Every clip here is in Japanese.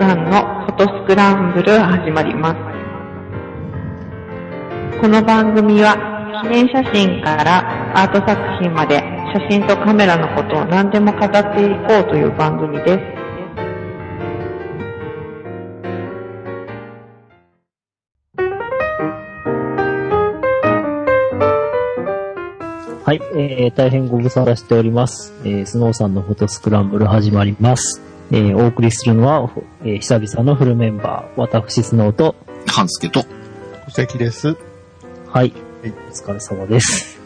さんのフォトスクランブル始まります。この番組は記念写真からアート作品まで写真とカメラのことを何でも語っていこうという番組です。はい、えー、大変ご無沙汰しております。えー、スノーさんのフォトスクランブル始まります。えー、お送りするのは、えー、久々のフルメンバー、私スノーと、半助と。戸籍です。はい、お疲れ様です。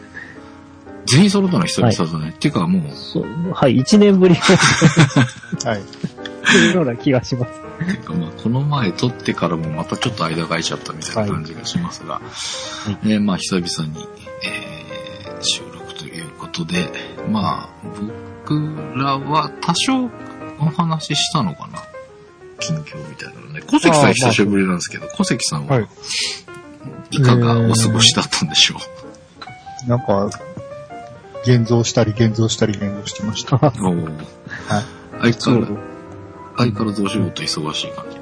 全員揃ったの久々だね。っていうかもう、そうはい、1年ぶり はい。というような気がします。てかまあこの前撮ってからもまたちょっと間が空いちゃったみたいな感じがしますが、いねまあ久々に、えー収録ということで、まあ僕らは多少お話ししたのかな？近況みたいなのね。小関さあーん久しぶりなんですけど、小関さんははいいかがお過ごしだったんでしょなんか、現像したり現像したり現像してました。う。おー相変わらず、相変わらずお仕事忙しい感じ？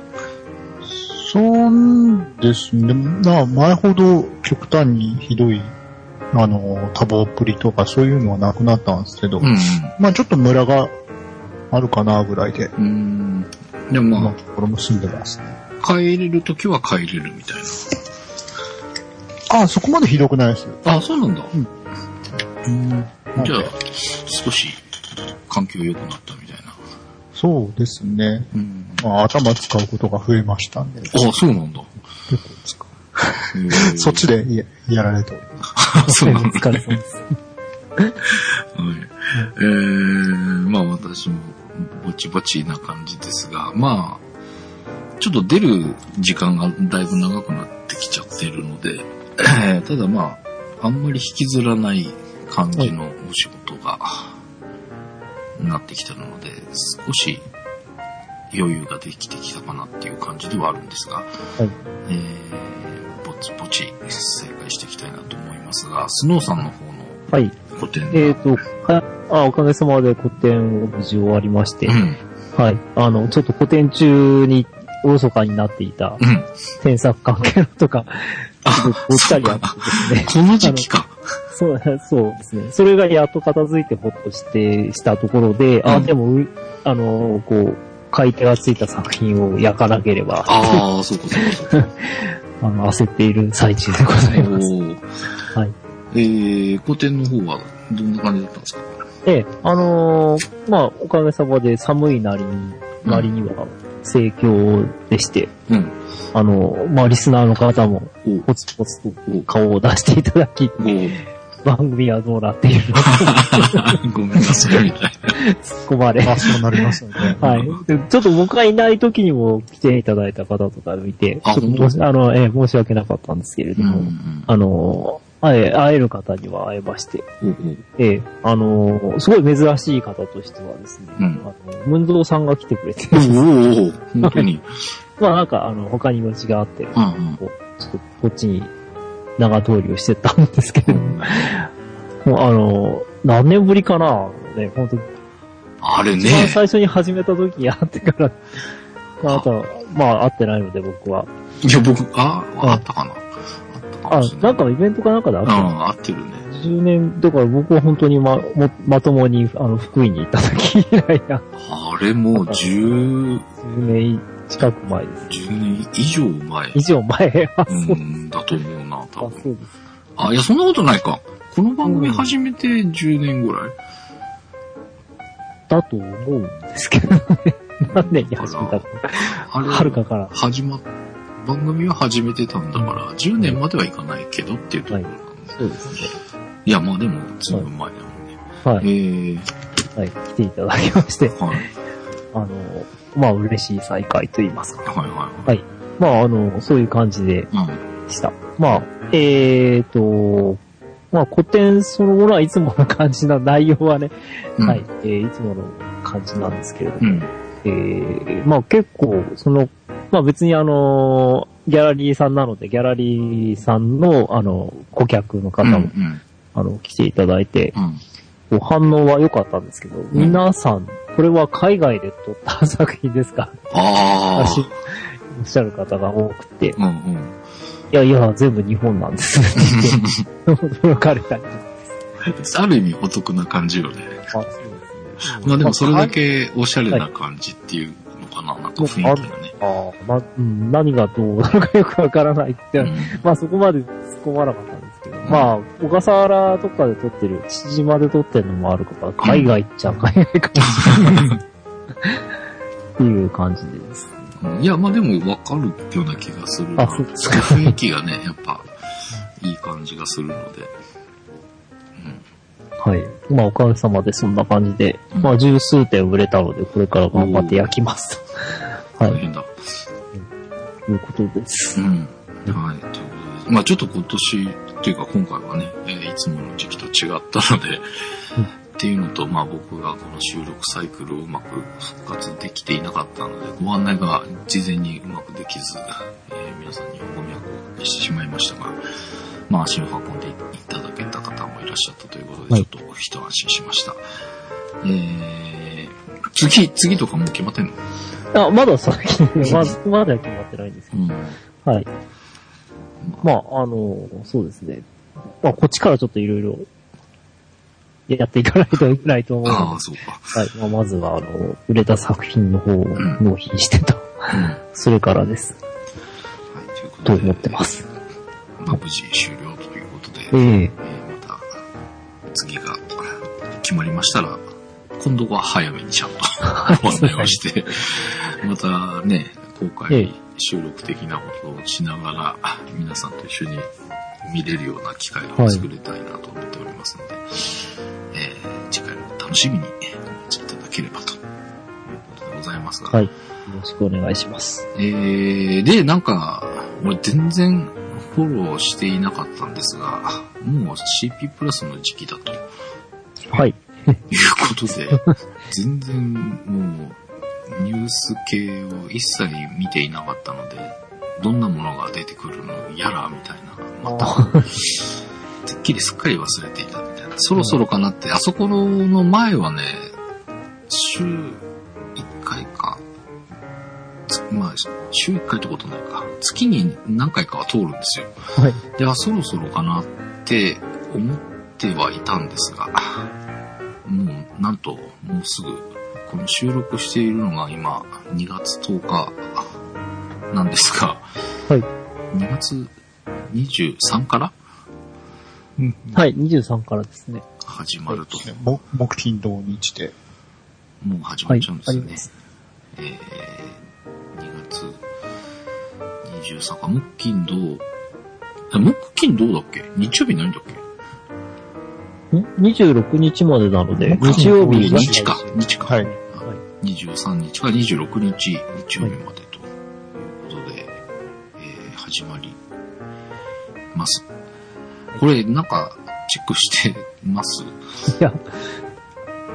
そうですね。まあ、前ほど極端にひどい、あの、多忙っぷりとかそういうのはなくなったんですけど、うんまあちょっとムラがあるかなぐらいで、うん。うん。でもまあころも住んでますね。帰れるときは帰れるみたいああ、そこまでひどくないです。な。あ、そうなんだ。うん。なんで？じゃあ、少し環境良くなったみたいな。そうですね。うん。まあ、頭使うことが増えましたんで、あ、そうなんだ。結構使う。そっちでややられております。あそうなんだ。お疲れ様です。はい。えー、まあ私もぼちぼちな感じですが、まあ、ちょっと出る時間がだいぶ長くなってきちゃってるので、え ーただまあ、あんまり引きずらない感じのお仕事が、なってきてるので、少し余裕ができてきたかなっていう感じではあるんですが、はい。えー、ぼちぼち正解していきたいなと思いますが、スノーさんの方のはい、個えっ、と、かあ、おかげさまで個展を無事終わりまして、うん。はい、あの、ちょっと個展中におろそかになっていたうん。添削関係のとか、ちょっとごっちゃりあってですね。この時期か。そう、そうですね。それがやっと片付いてほっとして、したところで、あ、うんでも、うあの、こう、買い手がついた作品を焼かなければ、ああ、そうかそうか。あの、焦っている最中でございます。おーはい。えー、個展の方はどんな感じだったんですか？ええ、あのーまあ、おかげさまで寒いなりに、うんなりには盛況でして、うん。あの、まあ、リスナーの方も、おポツポツと顔を出していただき、番組はどうなっているのか ごめんなさい、みたい突っ込まれ。まあ、そうなりますよね。はい。でちょっと僕がいない時にも来ていただいた方とか見て、あちょっと申しあの、ええ申し訳なかったんですけれどな。うも、ん。あの、会え、会える方には会えまして、おおええ、あの、すごい珍しい方としてはですね、うんあの、ムンゾーさんが来てくれて、おお本当に。まあなんか、あの、他に用事があって、うんうん。こうちょっとこっちに長通りをしてたんですけれども、もうあの、何年ぶりかなね、本当あれね。最初に始めた時に会ってから、あなたは、まあ会ってないので僕は。いや、僕、あ、あったかな。あなんかイベントかなんかで会ったの？うん、合ってるね。10年、だから僕は本当にま、もまともに、あの、福井に行った時以来な、あれもう10、10年近く前です。10年以上前。以上前、あ、うそう、ん、だと思うな、あ多分。そうです。あ、いや、そんなことないか。この番組始めて10年ぐらい？だと思うんですけどね。何年に始めたの？あれ、はるかから。始まっ、番組は始めてたんだから、10年まではいかないけどっていうところなんで。そうですね。い、や、まあでも、ずいぶん前だもんね。はい。えー、はい。来ていただきまして、はい、あの、まあ嬉しい再会と言いますか。はい、はい。まああの、そういう感じでうん。した。まあ、えーと、まあ古典そのものはいつもの感じな内容はね、うんはい、えーいつもの感じなんですけれども、うん。えーまあ結構、その、まあ別にあの、ギャラリーさんなので、ギャラリーさんの、あの、顧客の方うん。うも、ん。あの、来ていただいて、うん。反応は良かったんですけど、皆さんこれは海外で撮った作品ですか？あ おっしゃる方が多くて、いあ。うんうん。やいや、全部日本なんですって言って驚かれたり。ある意味お得な感じよね。あ、そうですね。まあでもそれだけおしゃれな感じっていうのかな、なんか雰囲気がね。ああ、ま、うん、何がどうなのかよくわからないって、うんまあそこまで突っ込まなかったんですけど、まあ、小笠原とかで撮ってる、父島で撮ってるのもあるから、海外っちゃ海外かもしれない。っていう感じです。うんいや、まあでもわかるような気がするな。あそうですか雰囲気がね、やっぱ、いい感じがするので。はい。まあおかげさまでそんな感じで、うんまあ十数点売れたので、これから頑張って焼きますと。はい。大変だ。ということです。うん。はい。ということで。まあちょっと今年、っていうか今回はね、えーいつもの時期と違ったので、うんっていうのと、まあ僕がこの収録サイクルをうまく復活できていなかったので、ご案内が事前にうまくできず、えー皆さんにご迷惑をしてしまいましたが、まあ足を運んでいただけた方もいらっしゃったということで、はいちょっと一安心しました。えー、次、次とかもう決まってんの？あ、まだ先に、まだ、まだ決まってないんですけうん。ど。はい。まあ、あの、そうですね。まあ、こっちからちょっといろいろ、やっていかないといけないと思うのでああ、そうか。はい。まあ、まずは、あの、売れた作品の方を納品してと。うん。はい、それからです。ということで。と思ってます。まあ、無事終了ということで、えええーまた、次が決まりましたら、今度は早めにちゃんとご案内をして、またね、公ええ開収録的なことをしながら、皆さんと一緒に見れるような機会を作りたいなと思っておりますので、えー次回も楽しみにお待ちいただければということでございますが、はい。よろしくお願いします。えー、で、なんか、俺全然フォローしていなかったんですが、もう CP プラスの時期だとはい。ことで、全然もうニュース系を一切見ていなかったので、どんなものが出てくるのやらみたいな、また、てっきりすっかり忘れていたみたいな。そろそろかなって、あそこの前はね、週1回か、つまあ、週1回ってことないか。月に何回かは通るんですよ。はい。で、あ、そろそろかなって思ってはいたんですが、なんと、もうすぐ、この収録しているのが今、2月10日なんですが、はい。2月23からうんはい。23からですね。始まると、も木金土日で。もう始まはいっちゃうん。ですよね。あります。えー、2月23日、木金土、え木金土だっけ？日曜日ないんだっけ？ん ?26 日までなので、木日曜日が。日か、日か。はい。23日から26日、日曜日までということで、えー始まります。これ、なんか、チェックしてます？いや、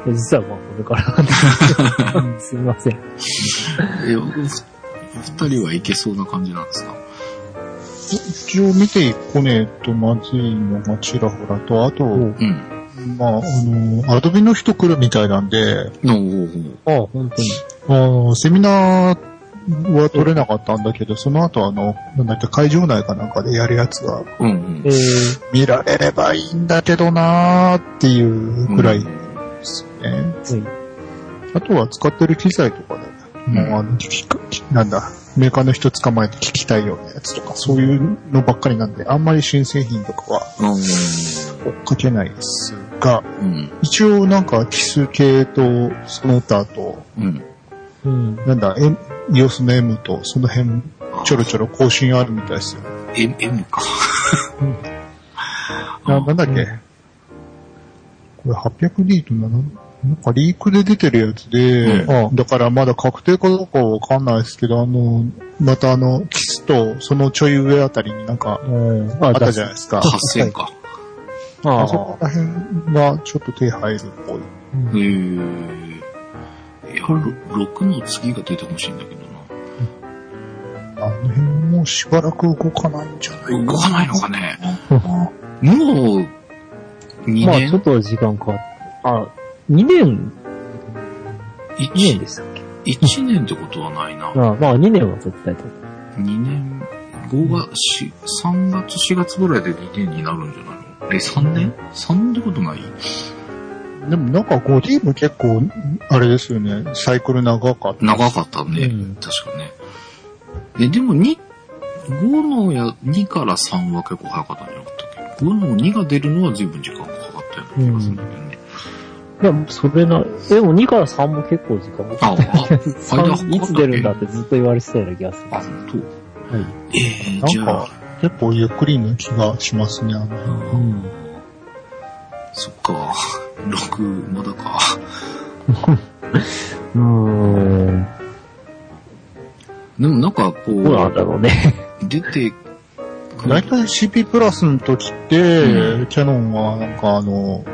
実はまあこれから。すみません。え、お二人はいけそうな感じなんですか？一応見てこねえとまずいのがちらほらと、あと、うんうん。まあ、あの、アドビの人来るみたいなんで、ああ、本当に。あのセミナーは取れなかったんだけど、その後あの、なんだっけ、会場内かなんかでやるやつがうんうんえ。ー、見られればいいんだけどなーっていうくらいですね。はい。あとは使ってる機材とかで、もうあの、なんだ、メーカーの人捕まえて聞きたいようなやつとか、そういうのばっかりなんで、あんまり新製品とかはうん。追っかけないですが、うん。一応なんか奇数系とその他と、うん。うん。なんだ、M、EOS の M とその辺ちょろちょろ更新あるみたいですよ。M、M か。ななんだっけ、うんこれ 800D とな、なんかリークで出てるやつで、うんだからまだ確定かどうかはわかんないですけど、あの、またあの、キスとそのちょい上あたりになんかうん。ああったじゃないですか。8000か。ああそこら辺がちょっと手入るっぽい。へえ。いや、ろ6の次が出てほしいんだけどな。あの辺もうしばらく動かないんじゃない。動かないのかね。もう、2まあ、ちょ年っと時間かかっあ、2年2年でしたっけ？1年ってことはないな。まあ、まあ2年は絶対と。2年、5月、3月、4月ぐらいで2年になるんじゃないの？え、3年 ?3 年ってことない？でもなんか 5D も結構、あれですよね、サイクル長かった。長かったね。うん確かね。え、でも2、5のや、2から3は結構早かったんじゃなかったっけ ?5 の2が出るのは随分時間がかかったような気がするんだけどね。いや、それな、でも2から3も結構時間かあ、あ、かかかったっ3けいつ出るんだってずっと言われてたような気がする。あ、本当。はい。えー、じゃあなんか、結構ゆっくりな気がしますね、あの辺うん。そっか。6、まだか。うーん。でもなんかこどうなんう、だろうね。出てく大体 CP プラスの時って、うキャノンはなんかあの、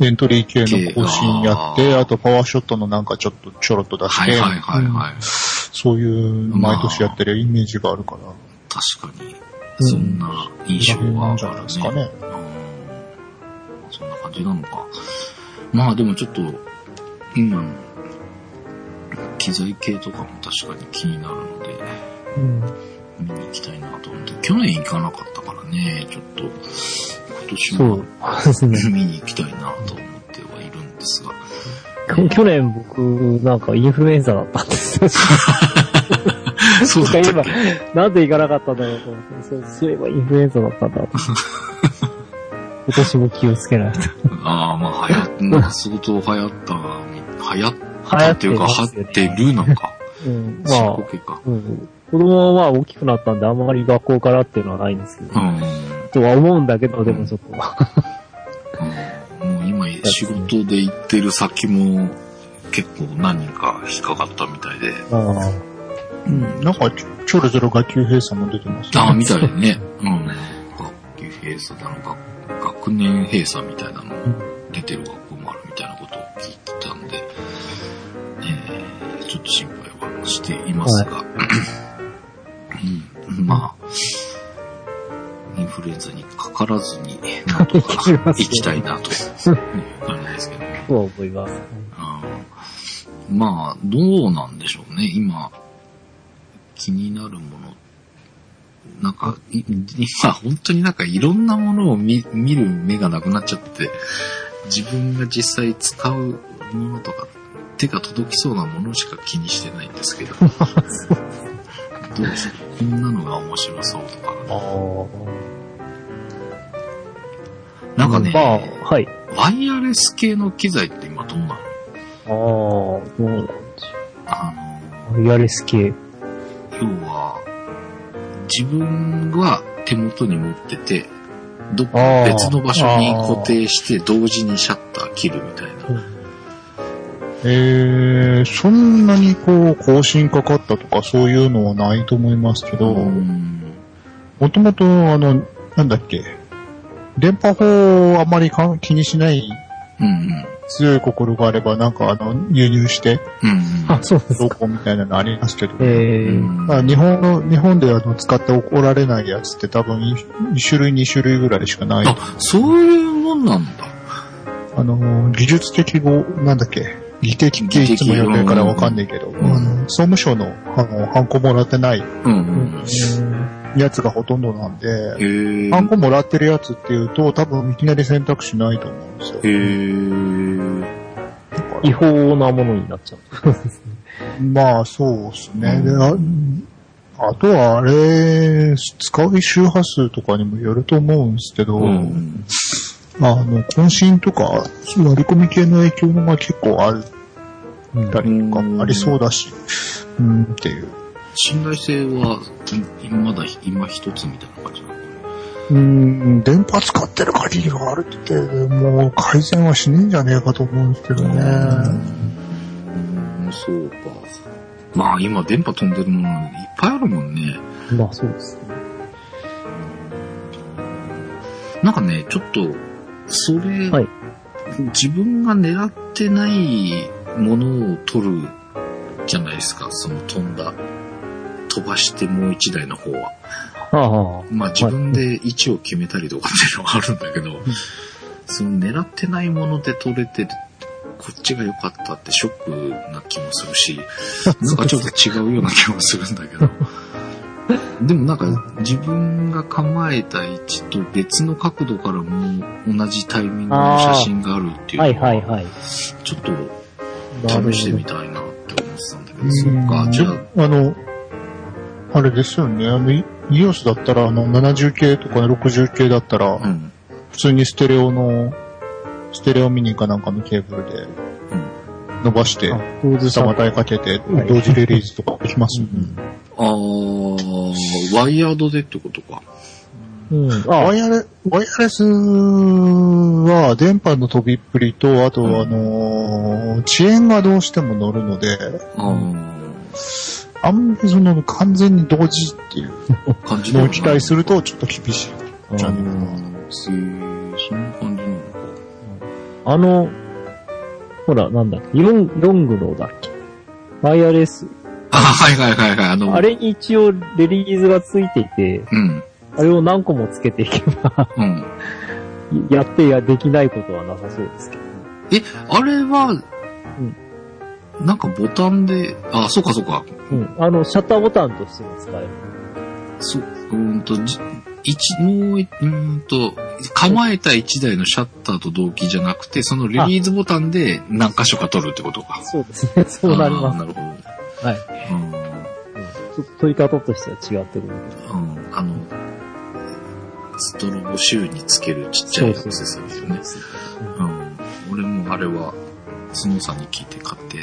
エントリー系の更新やって、系あとパワーショットのなんかちょっとちょろっと出して、はいはいはいはい。そういう毎年やってるイメージがあるから、確かに、そんな印象があなんじゃないるですかね。ね。うんそんな感じなのか。まあでもちょっと、今の機材系とかも確かに気になるので、うん。見に行きたいなと思って、去年行かなかったからね、ちょっと、今年そもうですね。見に行きたいなと思ってはいるんですが。去年僕、なんかインフルエンザだったんですよ。そうだったっけ？なんで行かなかったんだろうと思って、そういえばインフルエンザだったんだ。今年も気をつけないと。ああ、まあ流行っ、なんか相当流行った、流行ったっていうか、流行ってるのか。うん、ま進あ。うん、子供はまあ大きくなったんであんまり学校からっていうのはないんですけど、うん。とは思うんだけど、でもちょっと、うん。もう今仕事で行ってる先も結構何人か引っかかったみたいで。まあ、うん、なんかちょろちょろ学級閉鎖も出てますああ、みたいね。うん。学級閉鎖なのか、学年閉鎖みたいなのも出てる学校もあるみたいなことを聞いてたんで、えー、ちょっと心配はしていますが、うん、まあ、フルエンザにかからずに、なんとか行きたいなと感じですけど。そう思います。うんまあ、どうなんでしょうね。今、気になるもの。なんか、い 今、本当になんかいろんなものを見見る目がなくなっちゃって、自分が実際使うものとか、手が届きそうなものしか気にしてないんですけど。どうですか？こんなのが面白そうとか。ああ。なんかね、まあ、はい。ワイヤレス系の機材って今どうなの？ああ、どうなんでしあの、ょう。ワイヤレス系。要は、自分は手元に持ってて、どっか別の場所に固定して同時にシャッター切るみたいな。えー、そんなにこう、更新かかったとかそういうのはないと思いますけど、うんもともとあの、なんだっけ、電波法をあまりか気にしないうん強い心があれば、なんかあの、輸入して、あ、そうですか。どこみたいなのありますけど、まあ、日本の、日本であの使って怒られないやつって多分1種類2種類ぐらいしかない。あ、そういうもんなんだ。あの、技術的語、なんだっけ、技的っていつも読んでるからわかんないけど、ん。あの総務省の、あの、ハンコもらってない。うんうん。やつがほとんどなんで。ハンコもらってるやつっていうと、多分いきなり選択肢ないと思うんですよ。へえ。違法なものになっちゃう。まあ、そうですね。でうんああとは、あれ、使う周波数とかにもよると思うんですけど、うん。あの、渾身とか、割り込み系の影響が結構あるたりとかうんありそうだし、うん、っていう。信頼性は、いまだ今一つみたいな感じなのかうん、電波使ってる限りはあるって、もう改善はしねえんじゃねえかと思うんですけどね。な。うん、そうか。まあ今電波飛んでるものいっぱいあるもんね。まあそうですね。なんかね、ちょっと、それ、はい自分が狙ってないものを取るじゃないですか、その飛んだ。飛ばしてもう一台の方は。ああ、まあ自分で位置を決めたりとかっていうのはあるんだけど、その狙ってないもので取れてるこっちが良かったってショックな気もするし、なんかちょっと違うような気もするんだけど。でもなんか自分が構えた位置と別の角度からも同じタイミングの写真があるっていうはいのは、はいはい。ちょっと試してみたいなって思ってたんだけど、うんそっか、じゃあ、あの、あれですよね。あの、イ EOS だったら、あの、70系とか60系だったら、うん、普通にステレオの、ステレオミニかなんかのケーブルでうん。伸ばして、下またいかけて、はい同時レリースとかできますよね。あー、ワイヤードでってことか。うん。あ、ワイヤレ、ワイヤレスは電波の飛びっぷりと、あと、うんあのー遅延がどうしても乗るので、あー、あんまりその完全に同時っていう感じのを期待するとちょっと厳しい。じゃあねうんへーそんな感じなのか。あの、ほら、なんだっけ、ヨン、ヨングのだっけ？ワイヤレス。あ、はいはいはいはい、あの、あれに一応レリーズがついていて、うん、あれを何個もつけていけば、うん。やってやできないことはなさそうですけど。え、あれは、なんかボタンで、あ、そうかそうか。うん。あの、シャッターボタンとしても使える。そう、うーんと、じ一、もうい、うーんと、構えた一台のシャッターと同期じゃなくて、そのリリーズボタンで何箇所か取るってことか。そうですね。そうなります。なるほど。はい。うん。うんちょっと取り方としては違ってくる。うん。あの、ストロボシューにつけるちっちゃいアクセサリーよね。うん。俺もあれは、スノーさんに聞いて買って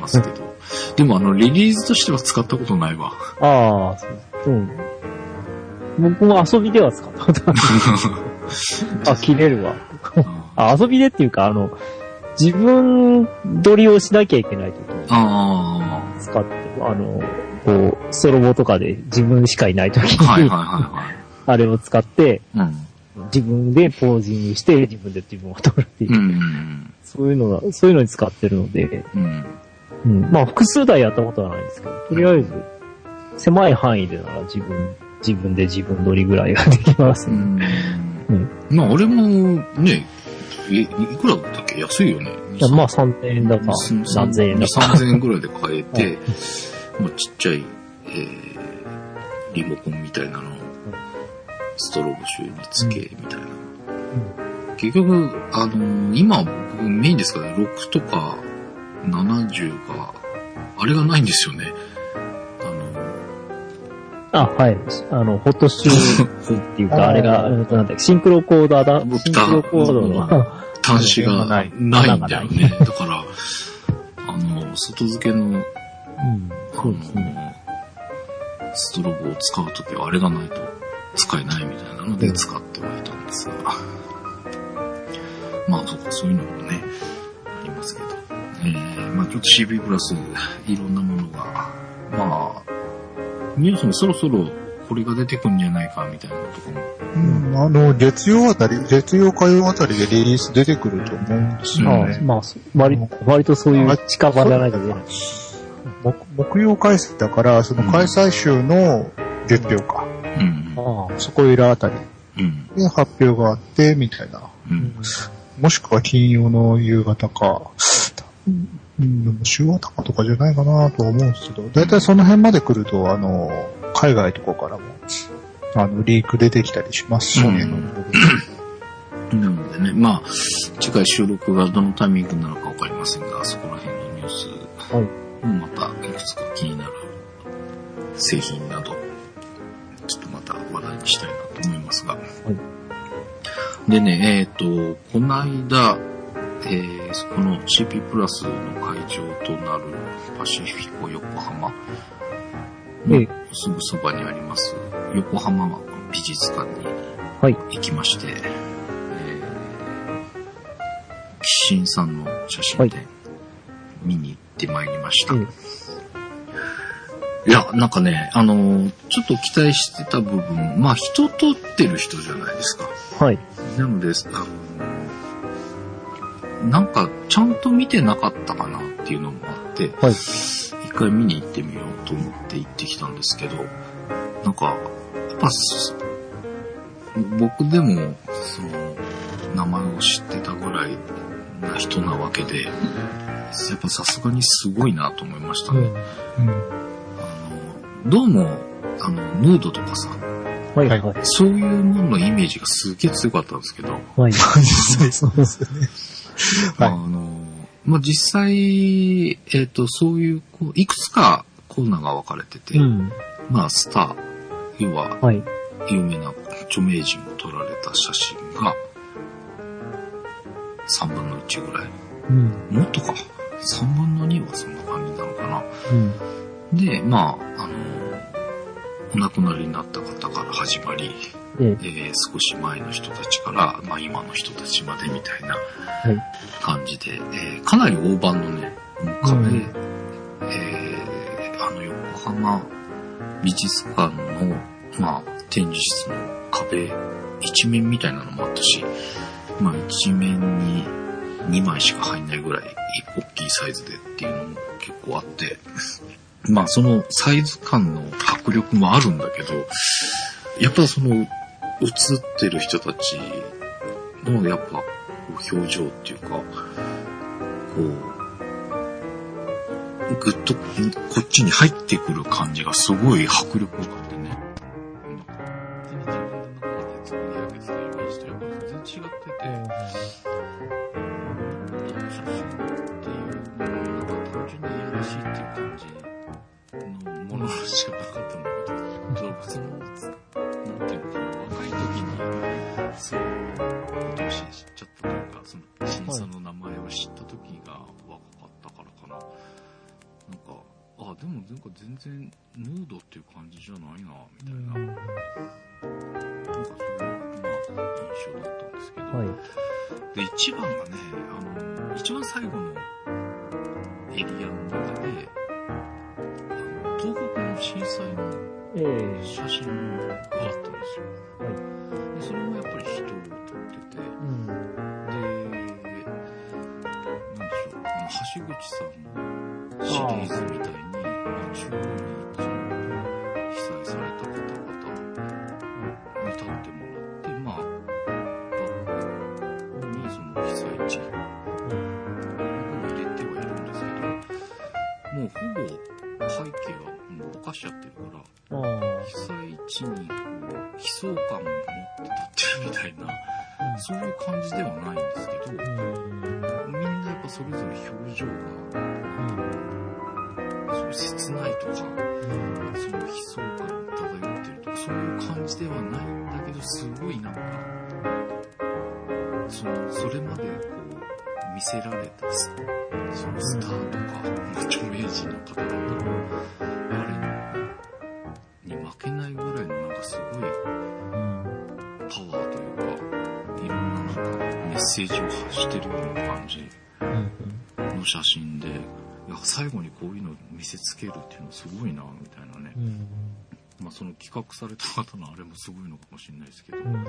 ますけど。でもあの、リリーズとしては使ったことないわ。ああ、そう。うん。僕も遊びでは使ったことある。あ、切れるわ。うんあ、遊びでっていうか、あの、自分撮りをしなきゃいけないときにあ使って、あの、こう、ストロボとかで自分しかいないときあ。はいはいに、はあれを使って、いはい。自分でポージングして、自分で自分を撮るっていう、うん。うん。そういうのが、そういうのに使ってるので、うん。うん。まあ、複数台やったことはないんですけど、とりあえず、狭い範囲でなら自分、自分で自分撮りぐらいができますね。うんうんまあ俺もね、え、いくらだったっけ？安いよね。まあ、3000円だか、何千円だか。3000円ぐらいで買えて、まあちっちゃい、えー、リモコンみたいなのを、ストロボシューにつけ、みたいな。結局、あのー今僕メインですからね、6とか70が、あれがないんですよね。あのあ、はい。あの、ホットシューズっていうか、あれが、なんだっけ、シンクロコーダーだ。僕シンクロコードの、端子がないないんだよね。だから、あの、外付けの、うん。あそうですね。の、ストロボを使うときはあれがないと使えないみたいなので使ってはいたんですが。まあ、そうか、そういうのもね、ありますけど。えー、まあちょっと CB プラス、いろんなものが、まあ、ニュースもそろそろこれが出てくんじゃないかみたいなとこも。うん、あの、月曜あたり、月曜火曜あたりでリリース出てくると思うんですよね。あまあ、割、割とそういう近場じゃないとね。木木曜開催だから、その開催週の月曜か。うん。ああ。そこいらあたりうん。で発表があって、みたいな。うん。もしくは金曜の夕方か。うん、週頭とかじゃないかなとは思うんですけど、だいたいその辺まで来ると、あの、海外とかからも、あの、リーク出てきたりしますしね。なのでね、まあ、次回収録がどのタイミングなのかわかりませんが、そこら辺のニュースはい。もまたいくつか気になる製品など、ちょっとまた話題にしたいなと思いますが。でね、えっ、と、この間、えー、この CP プラスの会場となるパシフィコ横浜のええすぐそばにあります横浜美術館にはい。行きまして、えー、キシンさんの写真展、見に行ってまいりました。えいや、なんかね、あのーちょっと期待してた部分、まあ人撮ってる人じゃないですか。はい。なので、あなんかちゃんと見てなかったかなっていうのもあって、はい。一回見に行ってみようと思って行ってきたんですけど、なんか、やっぱす、僕でも、その、名前を知ってたぐらいな人なわけで、やっぱさすがにすごいなと思いましたね。うん。うん。あの、どうも、あの、ヌードとかさ、はいはい。そういうもののイメージがすげえ強かったんですけど、はい。実際そうですよね。はいあの、まあ、実際、えっ、と、そういう、こういくつかコーナーが分かれてて、うん。まあ、スター、要は、はい。有名な著名人を撮られた写真が、3分の1ぐらい。うん。もっとか。3分の2はそんな感じなのかな。うん。で、まあ、お亡くなりになった方から始まり、で、え。ー少し前の人たちから、まあ今の人たちまでみたいなはい。感じで、えーかなり大判のね、壁、うんえーあの横浜美術館の、まあ、展示室の壁一面みたいなのもあったし、まあ一面に2枚しか入んないぐらい大きいサイズでっていうのも結構あって、まあそのサイズ感の迫力もあるんだけど、やっぱその映ってる人たちのやっぱ表情っていうか、こう、ぐっとこっちに入ってくる感じがすごい迫力があ、でもなんか全然ヌードっていう感じじゃないな、みたいな。なんかそういう、まあ、印象だったんですけど。はい。で、一番がね、あの、一番最後のエリアの中で、あの東北の震災のええ写真があったんですよ。はい。でそれもやっぱり人を撮ってて、うん。で、なんでしょう、あの橋口さんのシリーズみたいに、まあ、中央にその被災された方々に立ってもらって、まあ、バックにその被災地を入れてはいるんですけど、もうほぼ背景がもうぼかしちゃってるから、被災地にこう悲壮感を持って立ってるみたいな、そういう感じではないんですけど、みんなやっぱそれぞれ表情が、ターとか、まあ著名人の方々の、あれに負けないぐらいのなんかすごいパワーというか、いろんななんかメッセージを発してるような感じの写真で、いや最後にこういうのを見せつけるっていうのすごいな、みたいなね。うん。まあその企画された方のあれもすごいのかもしれないですけど、うん。うん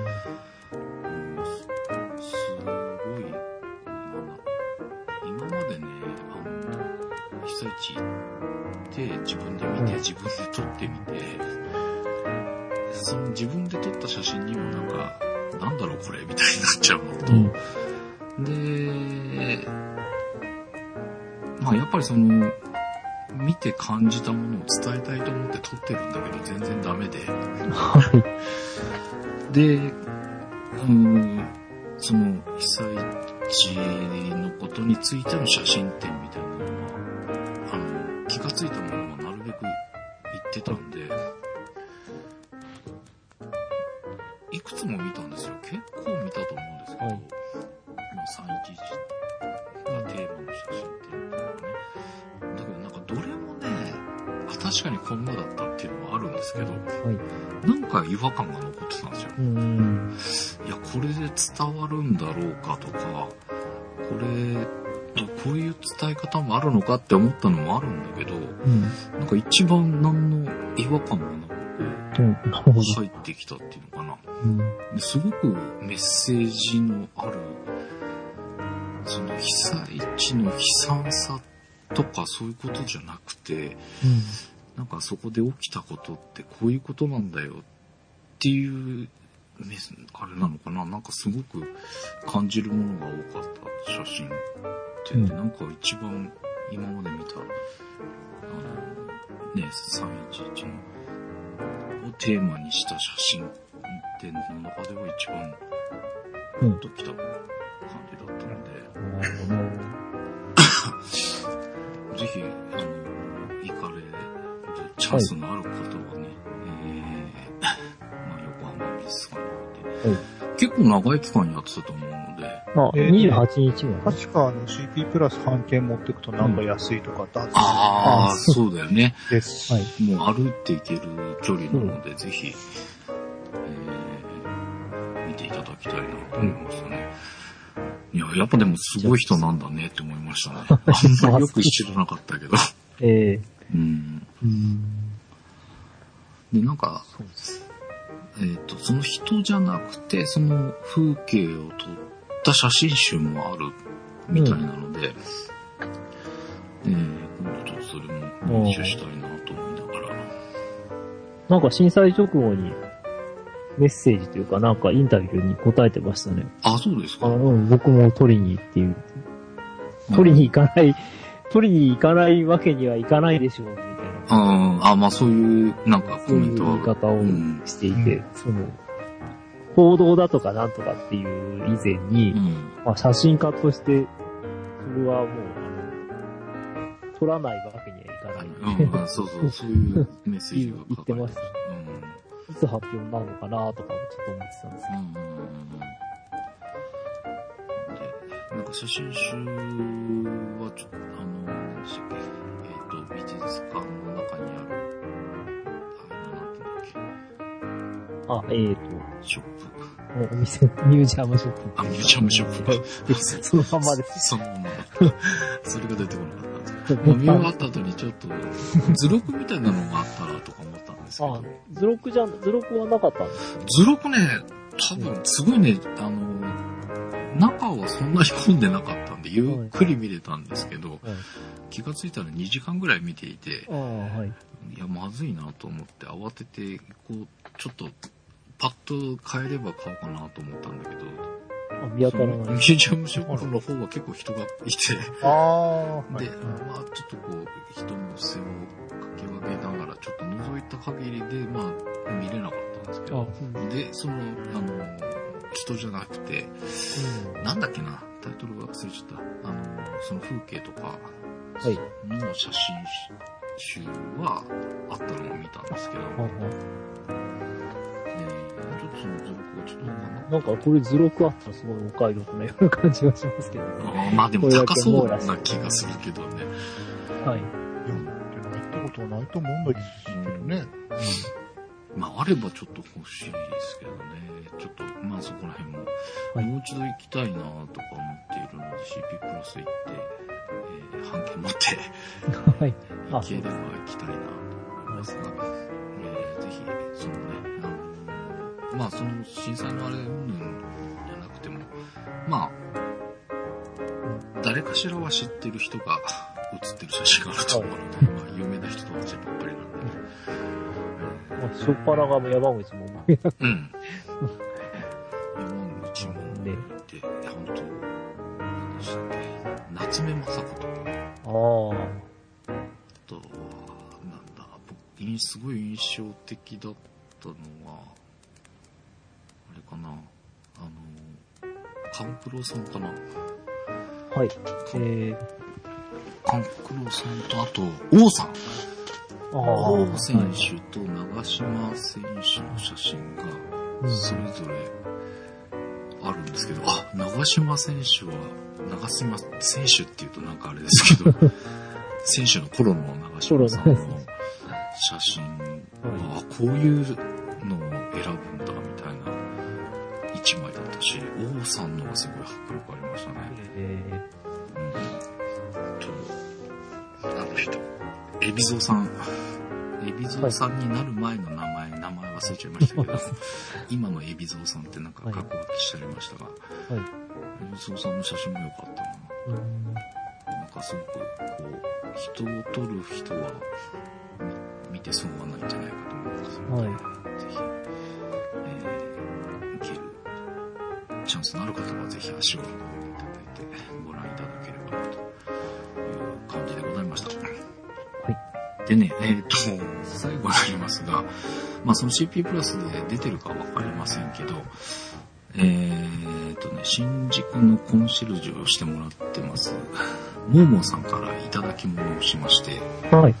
すすごい、今までね、被災地行って自分で見て、うん自分で撮ってみて、その自分で撮った写真にもなんか、なんだろうこれみたいになっちゃうのと、うん。で、まあやっぱりその、見て感じたものを伝えたいと思って撮ってるんだけど全然ダメで、はい。で、うん、その被災地のことについての写真展みたいなのは、あの、気がついたものはなるべく言ってたんで、いくつも見たんですよ。結構見たと思うんですけど、はいまあ311がテーマの写真展みたいなね。だけどなんかどれもね、あ、確かにこんなだったっていうのはあるんですけど、はい。なんか違和感が残ってたんですよ。うん。いや、これで伝わるんだろうかとか、これ、こういう伝え方もあるのかって思ったのもあるんだけど、うん。なんか一番何の違和感もなく。入ってきたっていうのかな。うん。ですごくメッセージのある、その被災地の悲惨さとかそういうことじゃなくて、なんかそこで起きたことってこういうことなんだよっていうあれなのかな？なんかすごく感じるものが多かった写真って、うん。なんか一番今まで見た、あの、ね、311のをテーマにした写真展の中では一番うん。ときた感じだったので。ぜひ、あの、行かれるチャンスのある方結構長い期間やってたと思うので、あ、えー28日まで。確かあの CP プラス半券持ってくとなんか安いとかだったああ、あそうだよね。です。はい。もう歩って行ける距離なので、ぜひ、えー見ていただきたいなと思いましたね。いや、やっぱでもすごい人なんだねって思いましたね。あんまりよく知らなかったけど。ええうん。うん。で、なんか、そうです。えっ、と、その人じゃなくて、その風景を撮った写真集もあるみたいなので、えー今度ちょっとそれも練習したいなと思いながら。なんか震災直後にメッセージというかなんかインタビューに答えてましたね。あ、そうですか。うん僕も取りにっていう。取りに行かない、取りに行かないわけにはいかないでしょう、みたいな。あまあそういう、なんかコそういうメントは。言い方をうん。していて、うん。その、報道だとかなんとかっていう以前に、うん。まあ写真家として、それはもう、あの、撮らないわけにはいかない。うん、あそうそう、そういう。メッセージが言ってました。うん。いつ発表になるのかなとかもちょっと思ってたんですけうん。うん。うん。うん。で、なん。か写真集はちょっと、あの、何でしたっけ、えっ、と、美術館の中にある、あえーと、け、ショップ。おお店、ミュージアムショップ。あ、ミュージアムショップ。そのまんまです。そのまま。それが出てこなかったんですけど。まあ見終わった後にちょっと、図録みたいなのがあったらとか思ったんですけあど、、図録じゃ、図録はなかったんですか？図録ね、多分、すごいね、あの、中はそんなに混んでなかったんで、ゆっくり見れたんですけど、はい。気がついたら2時間ぐらい見ていて、い。いや、まずいなと思って慌てて、こう、ちょっと、パッと買えれば買おうかなと思ったんだけど、あ、見当たらない。そのミュージアムショップの方は結構人がいて、ああ、で、まあちょっとこう、人の背をかき分けながら、ちょっと覗いた限りで、まあ見れなかったんですけあ、ど、うん。で、その、あの、人じゃなくて、なんだっけな、タイトルが忘れちゃった。あの、その風景とかはい。の写真集はあったのを見たんですけど、あえーちょっとその図録がちょっとわかんなあなんかこれ図録あったらすごいお買い得なような感じがしますけどね。あーまあでも高そうな気がするけどね。はい。いや、でも行ったことはないと思うんですけどね。まああればちょっと欲しいですけどね。ちょっと、まあそこら辺も、はい。もう一度行きたいなとか思っているので CP プラス行って、えー、半券持って はい。あ行ければ行きたいなと思います。が、えー、ぜひ、そのね、あのーまあその震災のあれうんじゃなくても、まあ、誰かしらは知ってる人が写ってる写真があると思うので、まあ有名な人たちばっかりなんで、まあ、しょっぱなが山口も思いなくうん。的だったのは、あれかな、あの、カンクロさんかな。はい。えー、カンクロさんと、あと、王さん。王選手と長島選手の写真が、うんそれぞれあるんですけど、あ、長島選手は、長島選手っていうとなんかあれですけど、選手の頃の長島さんの写真は、あこういうのを選ぶんだみたいな一枚だったし、王さんのがすごい迫力ありましたね。えうんと、あの人、エビゾウさん。エビゾウさんになる前の名前、名前忘れちゃいましたけど、今のエビゾウさんってなんか格好書きしてありましたが、ー、はい。エビゾウさんの写真も良かったな。うんなんかすごく、こう、人を撮る人は、て損はないんじゃないかと思いますので、はい。ぜひ、えーチャンスのある方はぜひ足を運んでいただいてご覧いただければなという感じでございました。はい。でね、えっ、と、最後になりますが、まあその CP プラスで出てるかわかりませんけど、えっ、とね、新宿のコンシェルジュをしてもらってます、モーモーさんからいただき物をしまして、はい。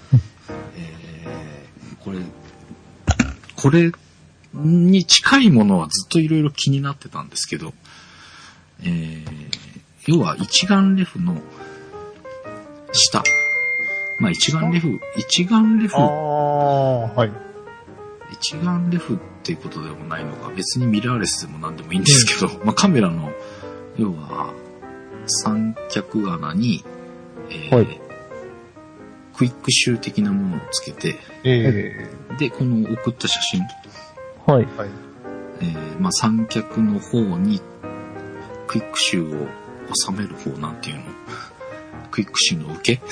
これに近いものはずっといろいろ気になってたんですけど、えー要は一眼レフの下。まあ一眼レフ、一眼レフ。あ、あ、はい。一眼レフっていうことでもないのか、別にミラーレスでも何でもいいんですけど、まあカメラの、要は、三脚穴に、えーはいクイックシュー的なものをつけて、えで、この送った写真、はい。えはい。えーまあ、三脚の方にクイックシューを収める方なんていうの？クイックシューの受け？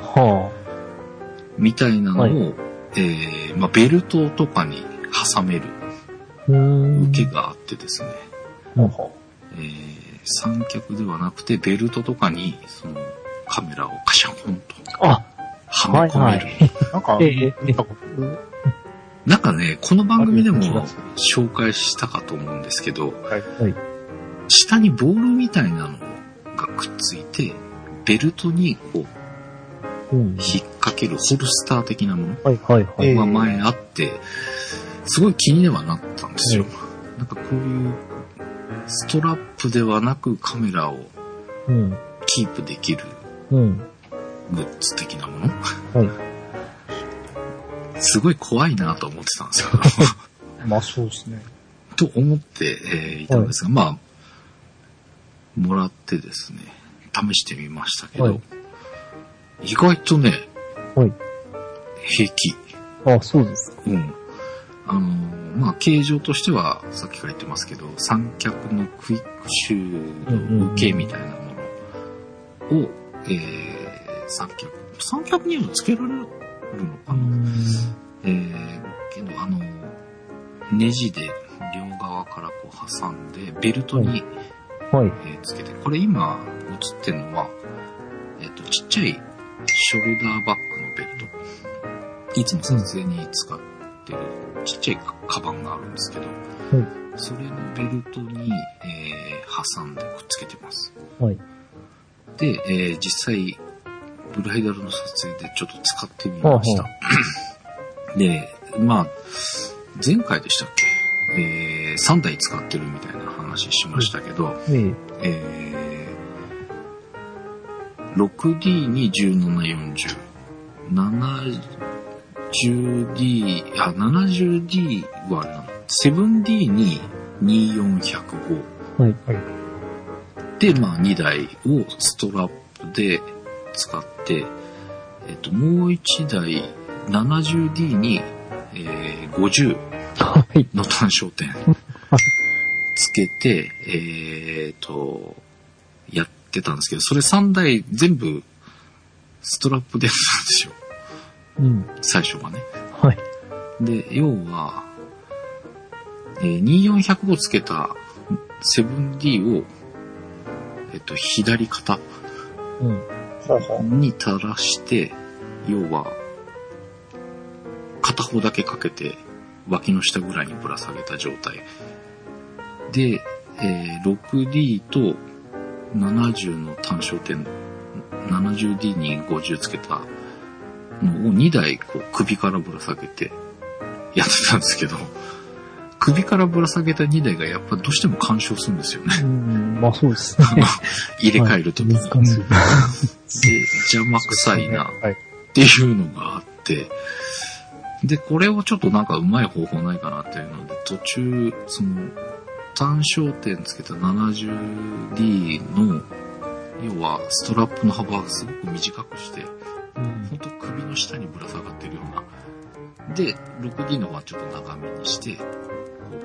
はみたいなのを、はい。えーまあ、ベルトとかに挟める。受けがあってですね、うんえー三脚ではなくてベルトとかにそのカメラをカシャコンと。あ、はめはいは込める。い。なんか、えええ見たことなんかね、この番組でも紹介したかと思うんですけど、はい。はい。下にボールみたいなのがくっついて、ベルトにこううん。引っ掛けるホルスター的なものはいはいはい。ええが前あって、すごい気にはなったんですよ。なんかこういうストラップではなくカメラをうん。キープできるうん。グッズ的なものはい。すごい怖いなと思ってたんですよ。まあそうですね。と思って、えーいたんですが、まあ、もらってですね、試してみましたけど、はい意外とね、はい。平気。あ、そうですか。うん。あのーまあ、形状としては、さっきから言ってますけど、三脚のクイックシューの受けみたいなものを、えー、三脚。三脚にはつけられるのかな、えー、けど、あのーネジで両側からこう挟んで、ベルトに、はい。えーつけて、これ今映ってるのは、えっ、と、ちっちゃいショルダーバッグのベルト。いつも撮影に使ってるちっちゃいカバンがあるんですけど、それのベルトに、えー挟んでくっつけてます。はい。で、えー実際、ブライダルの撮影でちょっと使ってみました。は で、まあ、前回でしたっけ？えー、3台使ってるみたいな話しましたけど、ええ。えー、6D に1740、70D、あ、70D はあれなの 7D に2405。はい。で、まあ2台をストラップで使って、えっと、もう1台 70D に、えー、50はい。の単焦点 つけて、えーと、やってたんですけど、それ3台全部ストラップでやってたんですよ。うん。最初はね。はい。で、要は、えー、2400をつけた 7D を、えっと、左肩うん。に垂らして、要は、片方だけかけて、脇の下ぐらいにぶら下げた状態。で、えー 6D と70の単焦点、70D に50つけたのを2台こう首からぶら下げてやってたんですけど、首からぶら下げた2台がやっぱどうしても干渉するんですよね。うん。まあそうですね。入れ替えるときに。難しい。で、邪魔くさいなはい。っていうのがあって、で、これをちょっとなんかうまい方法ないかなっていうので、途中、その、単焦点つけた 70D の、要はストラップの幅をすごく短くして、うんほんと首の下にぶら下がってるような。で、6D の方はちょっと長めにして、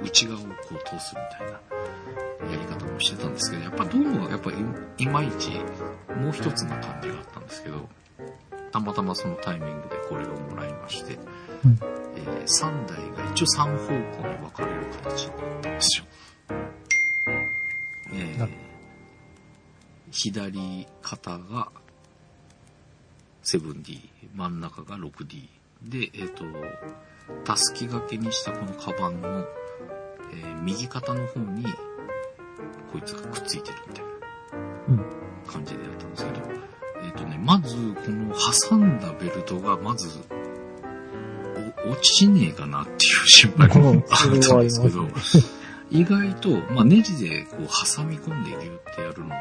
内側をこう通すみたいなやり方もしてたんですけど、やっぱどうもやっぱいまいちもう一つの感じがあったんですけど、たまたまそのタイミングでこれをもらいまして、うんえー3台が一応3方向に分かれる形になったんですよ。えー左肩が 7D、真ん中が 6D。で、えっ、と、たすき掛けにしたこのカバンの、えー右肩の方に、こいつがくっついてるみたいなうん。感じでやったんですけど、えっ、とね、まず、この挟んだベルトが、まず、お落ちねえかなっていう心配もうんあったんですけど意外と、まあ、ネジでこう挟み込んでギュってやるので、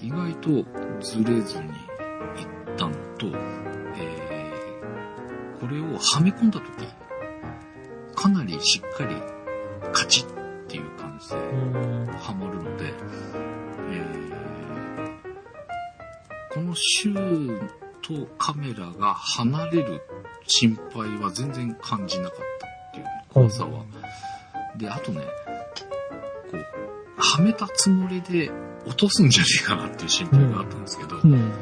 意外とずれずにいったのと、えー、これをはめ込んだとき、かなりしっかりカチッっていう感じでうん。はまるので、えーこのシューとカメラが離れる心配は全然感じなかったっていう怖さは。で、あとね、こう、はめたつもりで落とすんじゃねえかなっていう心配があったんですけど、うん。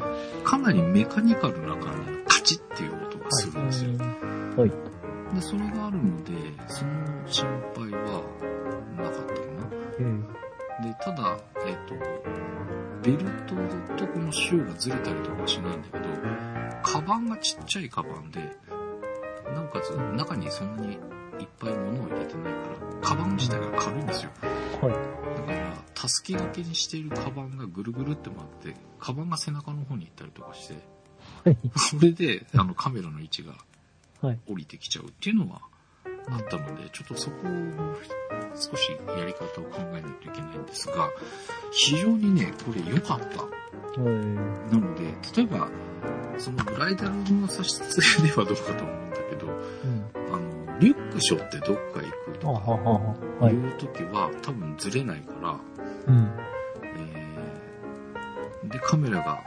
かなりメカニカルな感じのカチッっていう音がするんですよ。はい。で、それがあるので、その心配はなかったかな。うん。で、ただ、えっ、と、ベルトとこのシューがずれたりとかはしないんだけど、カバンがちっちゃいカバンで、なおかつ中にそんなにいっぱい物を入れてないから、カバン自体が軽いんですよ。はい。だから、たすき掛けにしているカバンがぐるぐるって回って、カバンが背中の方に行ったりとかして、はい。それで、あの、カメラの位置がはい。降りてきちゃうっていうのはあったので、ちょっとそこを少しやり方を考えないといけないんですが、非常にね、これ良かった。はい。なので、例えば、そのブライダルの差し付けではどうかと思うんだけど、うん。あの、リュック背負ってどっか行くあとかい。いう時は多分ずれないから、うん。えーで、カメラが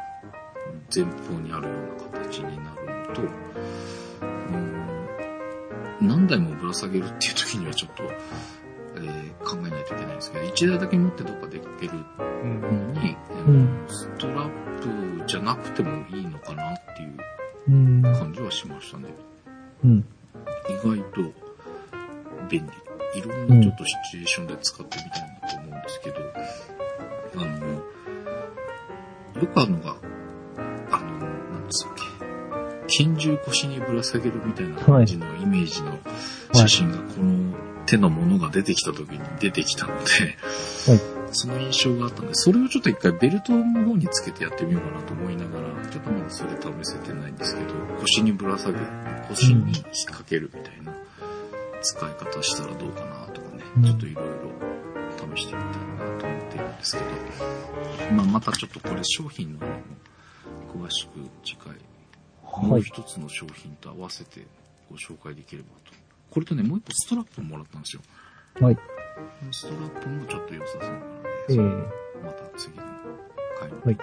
前方にあるような形になるのと、うん何台もぶら下げるっていう時にはちょっと、えー考えないといけないんですけど、1台だけ持ってどっか出かけるうんのに、えーうんストラップじゃなくてもいいのかなっていううん。感じはしましたね。うん。意外と便利。いろんなちょっとシチュエーションで使ってみたいなと思うんですけど、あの、よくあるのが、拳銃腰にぶら下げるみたいな感じのイメージの写真がこの手のものが出てきた時に出てきたので、その印象があったので、それをちょっと一回ベルトの方につけてやってみようかなと思いながら、ちょっとまだそれ試せてないんですけど、腰にぶら下げ、腰に引っ掛けるみたいな使い方したらどうかなとかね、うん。ちょっといろいろ試してみたいなと思っているんですけど、まあまたちょっとこれ商品の方も詳しく次回、もはい。う一つの商品と合わせてご紹介できればと。これとね、もう一個ストラップもらったんですよ。はい。このストラップもちょっと良さそうなので、ええそれをまた次の回の時には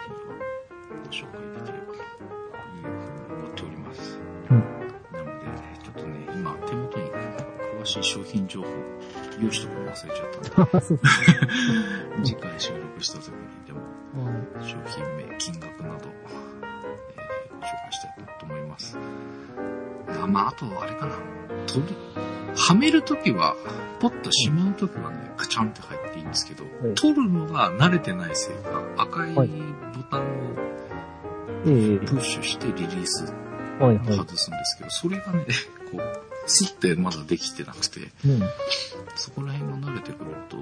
ご紹介できればというふうに思っております。うん。なので、ちょっとね、今手元に詳しい商品情報用意しとくの忘れちゃったんで、次回収録した時にでもはい商品名、金額など、紹介したいと思います。あまあ、あと、あれかな。はめるときは、ポッとしまうときはね、カチャンって入っていいんですけど、い取るのが慣れてないせいか、赤いボはいタンをええプッシュしてリリース。外すんですけど、それがね、こう、スってまだできてなくて、うん。そこら辺が慣れてくると、意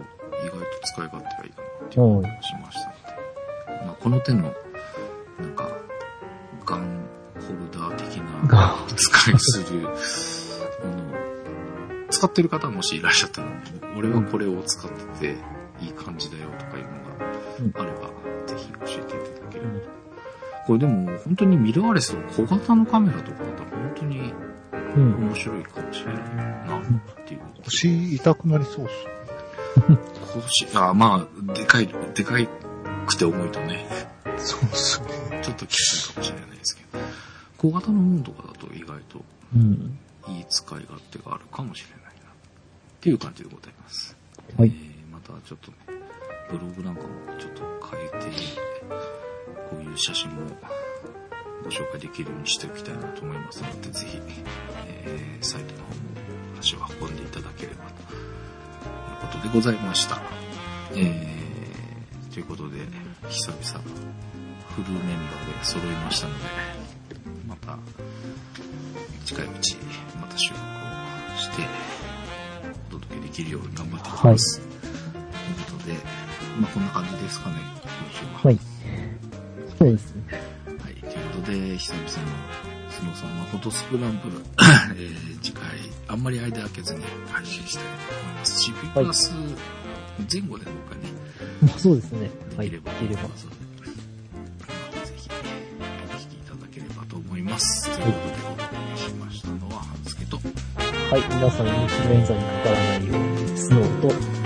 外と使い勝手がいいかなっていう感じがしましたので、まあ、この手の、ガンホルダー的なが、使いするものを、使ってる方もしいらっしゃったら、俺はこれを使ってていい感じだよとかいうのがあれば、ぜひ教えていただければと。これでも本当にミラーレスの小型のカメラとかだったら本当にうん。面白いかもしれないなっていう。腰痛くなりそうっす。腰、あ、まあ、でかい、でかいくて重いとね、そうっすね。ちょっときついかもしれないですけど、小型のものとかだと意外とうん。いい使い勝手があるかもしれないな、っていう感じでございます。はいえーまたちょっとね、ブログなんかもちょっと変えて、こういう写真もご紹介できるようにしておきたいなと思いますので、ぜひ、えーサイトの方も足を運んでいただければということでございました。えーということで、久々、フルメンバーで揃いましたので、また、近いうち、また収録をして、お届けできるように頑張っていきます。ということで、まあこんな感じですかね、今週は。はい。そうですね。はい。ということで、久々のスノーさんのフォトスクランブル、えー、次回、あんまり間空けずに配信したいと思いますし、プラス前後でどっかね、まあそうですね。はい。できれば、できれば。お届けしましたのは、半助と、はい。皆さん、インフルエンザにかからないように、スノーと、